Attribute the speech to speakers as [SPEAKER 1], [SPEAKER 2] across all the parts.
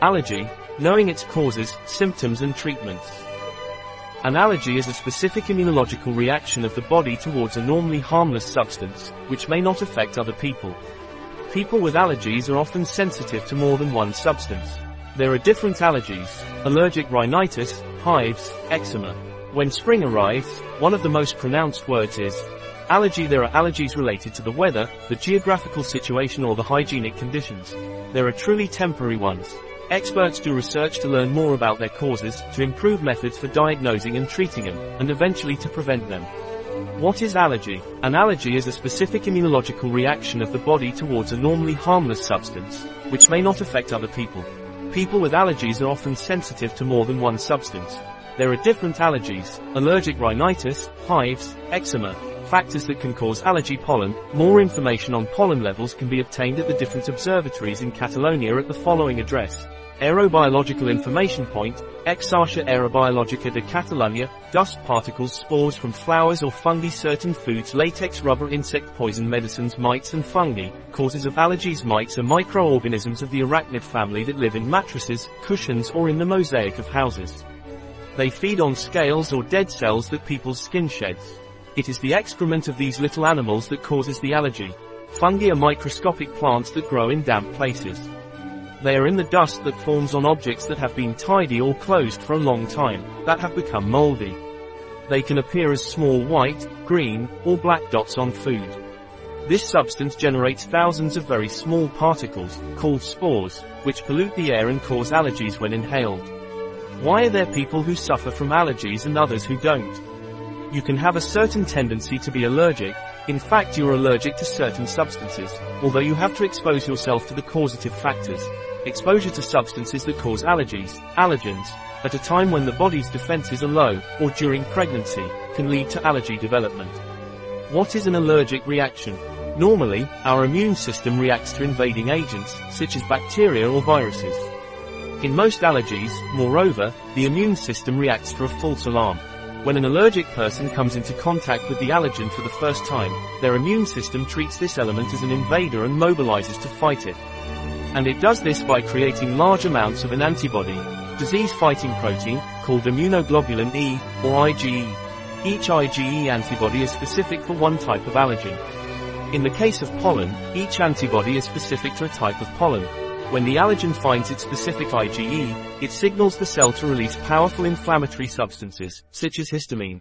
[SPEAKER 1] Allergy, knowing its causes, symptoms and treatments. An allergy is a specific immunological reaction of the body towards a normally harmless substance, which may not affect other people. People with allergies are often sensitive to more than one substance. There are different allergies, allergic rhinitis, hives, eczema. When spring arrives, one of the most pronounced words is allergy. There are allergies related to the weather, the geographical situation or the hygienic conditions. There are truly temporary ones, Experts do research to learn more about their causes, to improve methods for diagnosing and treating them, and eventually to prevent them. What is allergy? An allergy is a specific immunological reaction of the body towards a normally harmless substance, which may not affect other people. People with allergies are often sensitive to more than one substance. There are different allergies, allergic rhinitis, hives, eczema, factors that can cause allergy pollen. More information on pollen levels can be obtained at the different observatories in Catalonia at the following address. Aerobiological Information Point, Xarxa Aerobiologica de Catalunya, dust particles spores from flowers or fungi certain foods latex rubber insect poison medicines mites and fungi, causes of allergies mites are microorganisms of the arachnid family that live in mattresses, cushions or in the mosaic of houses. They feed on scales or dead cells that people's skin sheds. It is the excrement of these little animals that causes the allergy. Fungi are microscopic plants that grow in damp places. They are in the dust that forms on objects that have been tidy or closed for a long time, that have become moldy. They can appear as small white, green, or black dots on food. This substance generates thousands of very small particles, called spores, which pollute the air and cause allergies when inhaled. Why are there people who suffer from allergies and others who don't? You can have a certain tendency to be allergic, in fact you're allergic to certain substances, although you have to expose yourself to the causative factors, Exposure to substances that cause allergies, allergens, at a time when the body's defenses are low, or during pregnancy, can lead to allergy development. What is an allergic reaction? Normally, our immune system reacts to invading agents, such as bacteria or viruses. In most allergies, moreover, the immune system reacts to a false alarm. When an allergic person comes into contact with the allergen for the first time, their immune system treats this element as an invader and mobilizes to fight it and it does this by creating large amounts of an antibody, disease-fighting protein, called immunoglobulin E, or IgE. Each IgE antibody is specific for one type of allergen. In the case of pollen, each antibody is specific to a type of pollen. When the allergen finds its specific IgE, it signals the cell to release powerful inflammatory substances, such as histamine.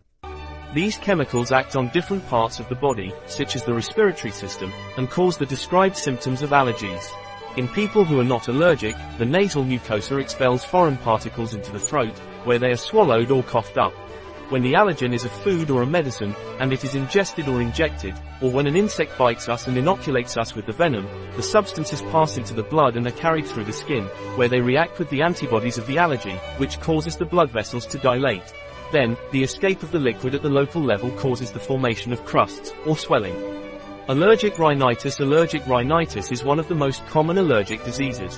[SPEAKER 1] These chemicals act on different parts of the body, such as the respiratory system, and cause the described symptoms of allergies. In people who are not allergic, the nasal mucosa expels foreign particles into the throat, where they are swallowed or coughed up. When the allergen is a food or a medicine, and it is ingested or injected, or when an insect bites us and inoculates us with the venom, the substances pass into the blood and are carried through the skin, where they react with the antibodies of the allergy, which causes the blood vessels to dilate. Then, the escape of the liquid at the local level causes the formation of crusts, or swelling. Allergic rhinitis Allergic rhinitis is one of the most common allergic diseases.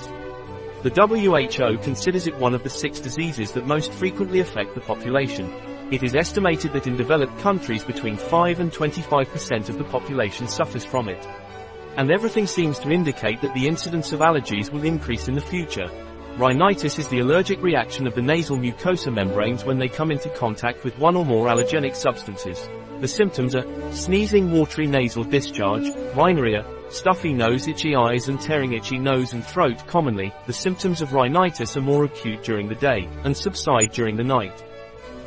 [SPEAKER 1] The WHO considers it one of the six diseases that most frequently affect the population. It is estimated that in developed countries between 5 and 25% of the population suffers from it. And everything seems to indicate that the incidence of allergies will increase in the future. Rhinitis is the allergic reaction of the nasal mucosa membranes when they come into contact with one or more allergenic substances. The symptoms are sneezing, watery nasal discharge, rhinorrhea, stuffy nose, itchy eyes and tearing itchy nose and throat. Commonly, the symptoms of rhinitis are more acute during the day and subside during the night.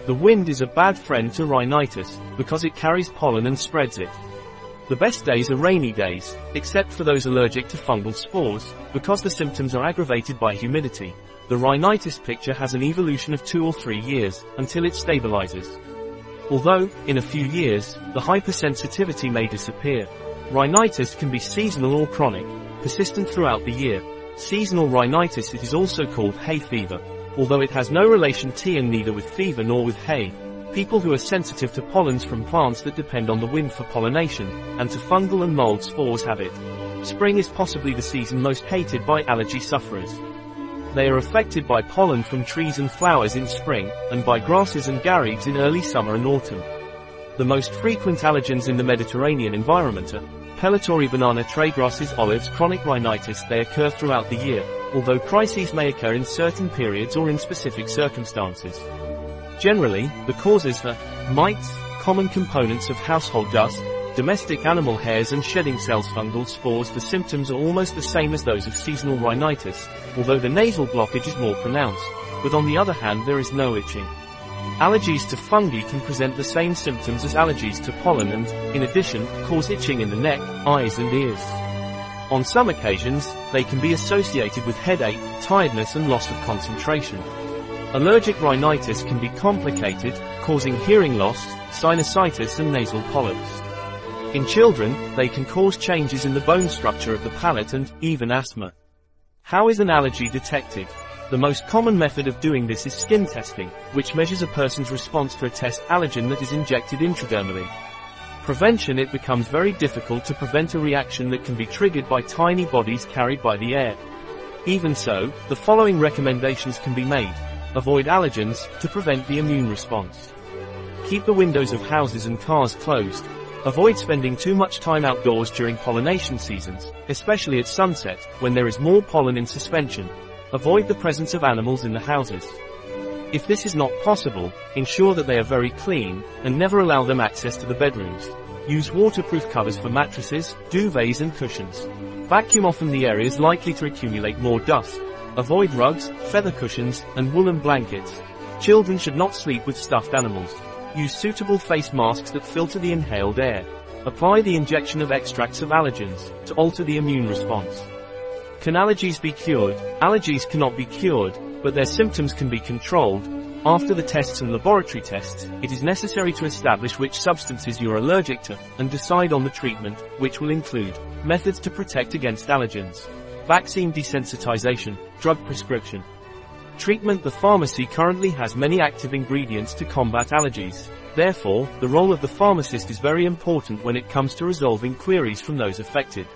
[SPEAKER 1] The wind is a bad friend to rhinitis because it carries pollen and spreads it. The best days are rainy days, except for those allergic to fungal spores, because the symptoms are aggravated by humidity. The rhinitis picture has an evolution of two or three years, until it stabilizes. Although, in a few years, the hypersensitivity may disappear. Rhinitis can be seasonal or chronic, persistent throughout the year. Seasonal rhinitis it is also called hay fever. Although it has no relation to and neither with fever nor with hay. People who are sensitive to pollens from plants that depend on the wind for pollination, and to fungal and mold spores have it. Spring is possibly the season most hated by allergy sufferers. They are affected by pollen from trees and flowers in spring, and by grasses and garrigues in early summer and autumn. The most frequent allergens in the Mediterranean environment are pellitory banana trey grasses olives chronic rhinitis they occur throughout the year, although crises may occur in certain periods or in specific circumstances. Generally, the causes are mites, common components of household dust, domestic animal hairs and shedding cells fungal spores the symptoms are almost the same as those of seasonal rhinitis, although the nasal blockage is more pronounced, but on the other hand there is no itching. Allergies to fungi can present the same symptoms as allergies to pollen and, in addition, cause itching in the neck, eyes and ears. On some occasions, they can be associated with headache, tiredness and loss of concentration. Allergic rhinitis can be complicated, causing hearing loss, sinusitis and nasal polyps. In children, they can cause changes in the bone structure of the palate and, even asthma. How is an allergy detected? The most common method of doing this is skin testing, which measures a person's response to a test allergen that is injected intradermally. Prevention It becomes very difficult to prevent a reaction that can be triggered by tiny bodies carried by the air. Even so, the following recommendations can be made. Avoid allergens, to prevent the immune response. Keep the windows of houses and cars closed, Avoid spending too much time outdoors during pollination seasons, especially at sunset, when there is more pollen in suspension. Avoid the presence of animals in the houses. If this is not possible, ensure that they are very clean, and never allow them access to the bedrooms. Use waterproof covers for mattresses, duvets and cushions. Vacuum often the areas likely to accumulate more dust. Avoid rugs, feather cushions, and woolen blankets. Children should not sleep with stuffed animals. Use suitable face masks that filter the inhaled air. Apply the injection of extracts of allergens to alter the immune response. Can allergies be cured? Allergies cannot be cured, but their symptoms can be controlled. After the tests and laboratory tests, it is necessary to establish which substances you're allergic to, and decide on the treatment, which will include methods to protect against allergens, vaccine desensitization, drug prescription, Treatment The pharmacy currently has many active ingredients to combat allergies. Therefore, the role of the pharmacist is very important when it comes to resolving queries from those affected.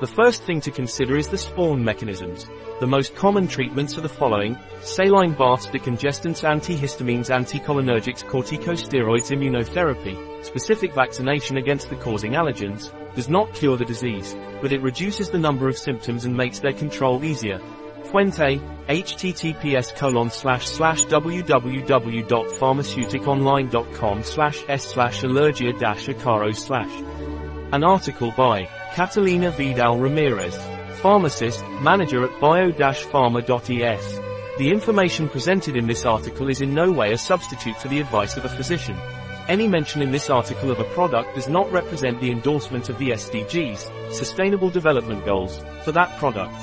[SPEAKER 1] The first thing to consider is the spawn mechanisms. The most common treatments are the following, saline baths decongestants antihistamines anticholinergics corticosteroids immunotherapy, specific vaccination against the causing allergens, does not cure the disease, but it reduces the number of symptoms and makes their control easier. Fuente, https colon slash slash www.pharmaceuticonline.com slash s slash allergia dash acaro slash. An article by Catalina Vidal Ramirez, pharmacist, manager at bio-pharma.es. The information presented in this article is in no way a substitute for the advice of a physician. Any mention in this article of a product does not represent the endorsement of the SDGs, Sustainable Development Goals, for that product.